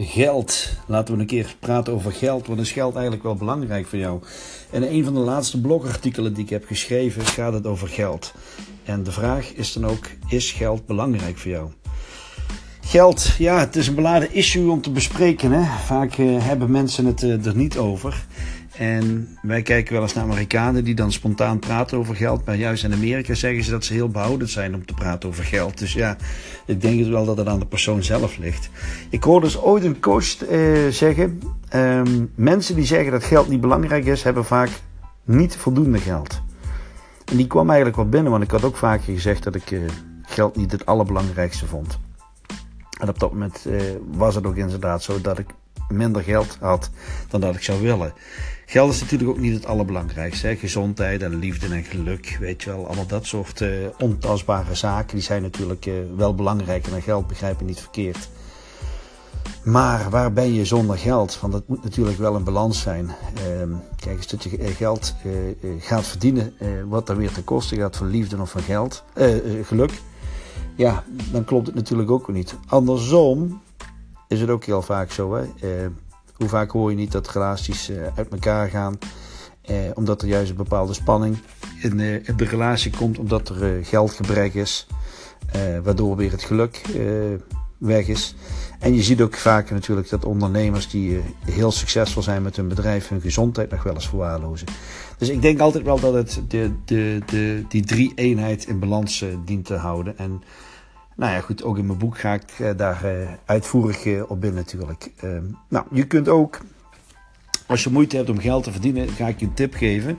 Geld. Laten we een keer praten over geld. Wat is geld eigenlijk wel belangrijk voor jou? In een van de laatste blogartikelen die ik heb geschreven gaat het over geld. En de vraag is dan ook: is geld belangrijk voor jou? Geld, ja, het is een beladen issue om te bespreken. Hè? Vaak uh, hebben mensen het uh, er niet over. En wij kijken wel eens naar Amerikanen die dan spontaan praten over geld. Maar juist in Amerika zeggen ze dat ze heel behoudend zijn om te praten over geld. Dus ja, ik denk het wel dat het aan de persoon zelf ligt. Ik hoorde dus ooit een coach uh, zeggen: um, mensen die zeggen dat geld niet belangrijk is, hebben vaak niet voldoende geld. En die kwam eigenlijk wel binnen, want ik had ook vaker gezegd dat ik uh, geld niet het allerbelangrijkste vond. En op dat moment uh, was het ook inderdaad zo dat ik minder geld had dan dat ik zou willen. Geld is natuurlijk ook niet het allerbelangrijkste. Gezondheid en liefde en geluk, weet je wel. Allemaal dat soort uh, ontastbare zaken, die zijn natuurlijk uh, wel belangrijker dan geld, begrijp je niet verkeerd. Maar waar ben je zonder geld? Want dat moet natuurlijk wel een balans zijn. Uh, kijk, eens dat je geld uh, gaat verdienen, wat dan weer ten koste gaat van liefde of van geld, geluk. Ja, dan klopt het natuurlijk ook niet. Andersom is het ook heel vaak zo. Hè? Hoe vaak hoor je niet dat relaties uh, uit elkaar gaan, eh, omdat er juist een bepaalde spanning in, in de relatie komt, omdat er geldgebrek is, waardoor weer het geluk weg is. En je ziet ook vaak natuurlijk dat ondernemers die heel succesvol zijn met hun bedrijf hun gezondheid nog wel eens verwaarlozen. Dus ik denk altijd wel dat het de, de, de, die drie eenheid in balans dient te houden. En nou ja, goed, ook in mijn boek ga ik uh, daar uh, uitvoerig uh, op in natuurlijk. Ehm, nou, je kunt ook, als je moeite hebt om geld te verdienen, ga ik je een tip geven.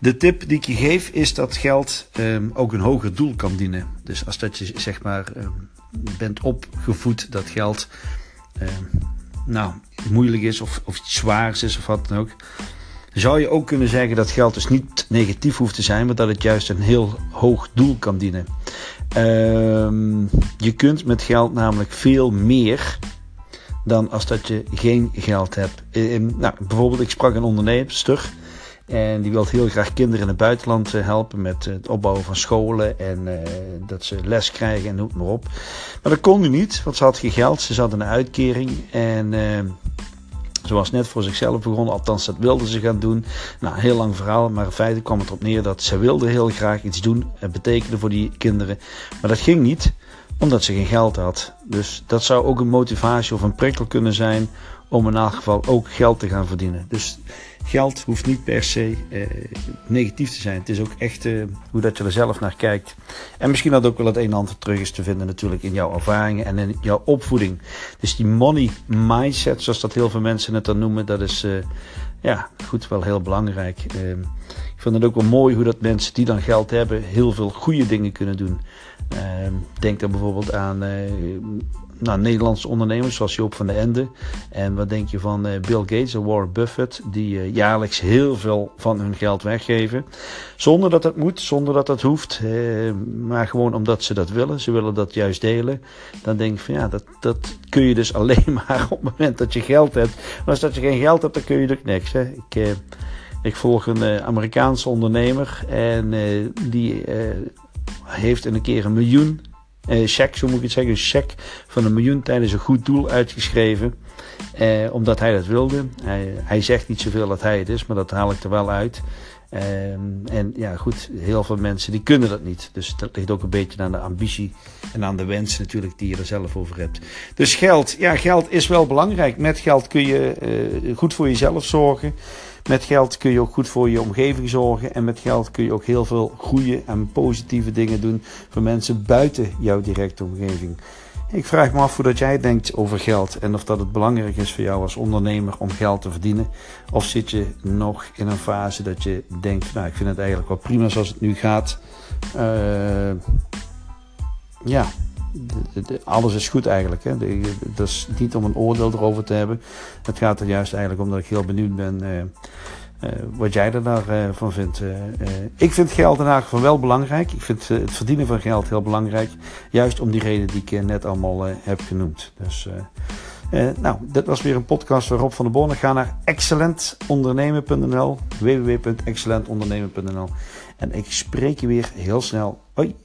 De tip die ik je geef is dat geld um, ook een hoger doel kan dienen. Dus als dat je zeg maar um, bent opgevoed dat geld nou, moeilijk is of, of iets zwaars is of wat dan ook. Zou je ook kunnen zeggen dat geld dus niet negatief hoeft te zijn, maar dat het juist een heel hoog doel kan dienen. Um, je kunt met geld namelijk veel meer dan als dat je geen geld hebt. Um, nou, bijvoorbeeld, ik sprak een ondernemer en die wil heel graag kinderen in het buitenland uh, helpen met het opbouwen van scholen en uh, dat ze les krijgen en noem maar op. Maar dat kon nu niet, want ze had geen geld, ze in een uitkering en uh, ze was net voor zichzelf begonnen, althans dat wilde ze gaan doen. Nou, heel lang verhaal, maar in feite kwam het erop neer dat ze wilde heel graag iets doen. Het betekende voor die kinderen. Maar dat ging niet, omdat ze geen geld had. Dus dat zou ook een motivatie of een prikkel kunnen zijn om in elk geval ook geld te gaan verdienen. Dus geld hoeft niet per se eh, negatief te zijn. Het is ook echt eh, hoe dat je er zelf naar kijkt. En misschien dat ook wel het een en ander terug is te vinden natuurlijk in jouw ervaringen en in jouw opvoeding. Dus die money mindset, zoals dat heel veel mensen het dan noemen, dat is uh, ja, goed wel heel belangrijk. Ehm, ik vind het ook wel mooi hoe dat mensen die dan geld hebben heel veel goede dingen kunnen doen. Ehm, denk dan bijvoorbeeld aan nou, Nederlandse ondernemers zoals Joop van der Ende. En wat denk je van uh, Bill Gates en Warren Buffett, die uh, jaarlijks heel veel van hun geld weggeven. Zonder dat het moet, zonder dat het hoeft, uh, maar gewoon omdat ze dat willen. Ze willen dat juist delen. Dan denk ik van ja, dat, dat kun je dus alleen maar op het moment dat je geld hebt. Maar als dat je geen geld hebt, dan kun je ook niks. Hè. Ik, ik volg een Amerikaanse ondernemer en die heeft een keer een miljoen uh, check, zo moet ik zeggen, een check van een miljoen tijdens een goed doel uitgeschreven. Uh, omdat hij dat wilde. Hij, hij, zegt niet zoveel dat hij het is, maar dat haal ik er wel uit. Uh, en ja, goed, heel veel mensen die kunnen dat niet. Dus dat ligt ook een beetje aan de ambitie en aan de wens natuurlijk die je er zelf over hebt. Dus geld, ja, geld is wel belangrijk. Met geld kun je uh, goed voor jezelf zorgen. Met geld kun je ook goed voor je omgeving zorgen. En met geld kun je ook heel veel goede en positieve dingen doen voor mensen buiten jouw directe omgeving. Ik vraag me af hoe dat jij denkt over geld en of dat het belangrijk is voor jou als ondernemer om geld te verdienen. Of zit je nog in een fase dat je denkt, nou ik vind het eigenlijk wel prima zoals het nu gaat. Uh, ja, alles is goed eigenlijk. Dat is niet om een oordeel erover te hebben. Het gaat er juist eigenlijk om dat ik heel benieuwd ben uh, uh, wat jij er daarvan uh, van vindt. ik vind geld in geval wel belangrijk. Ik vind het verdienen van geld heel belangrijk. Juist om die reden die ik net allemaal heb genoemd. Dus, nou, dit was weer een podcast van Rob van der Borne. Ga naar excellentondernemen.nl www.excellentondernemen.nl En ik spreek je weer heel snel. Hoi!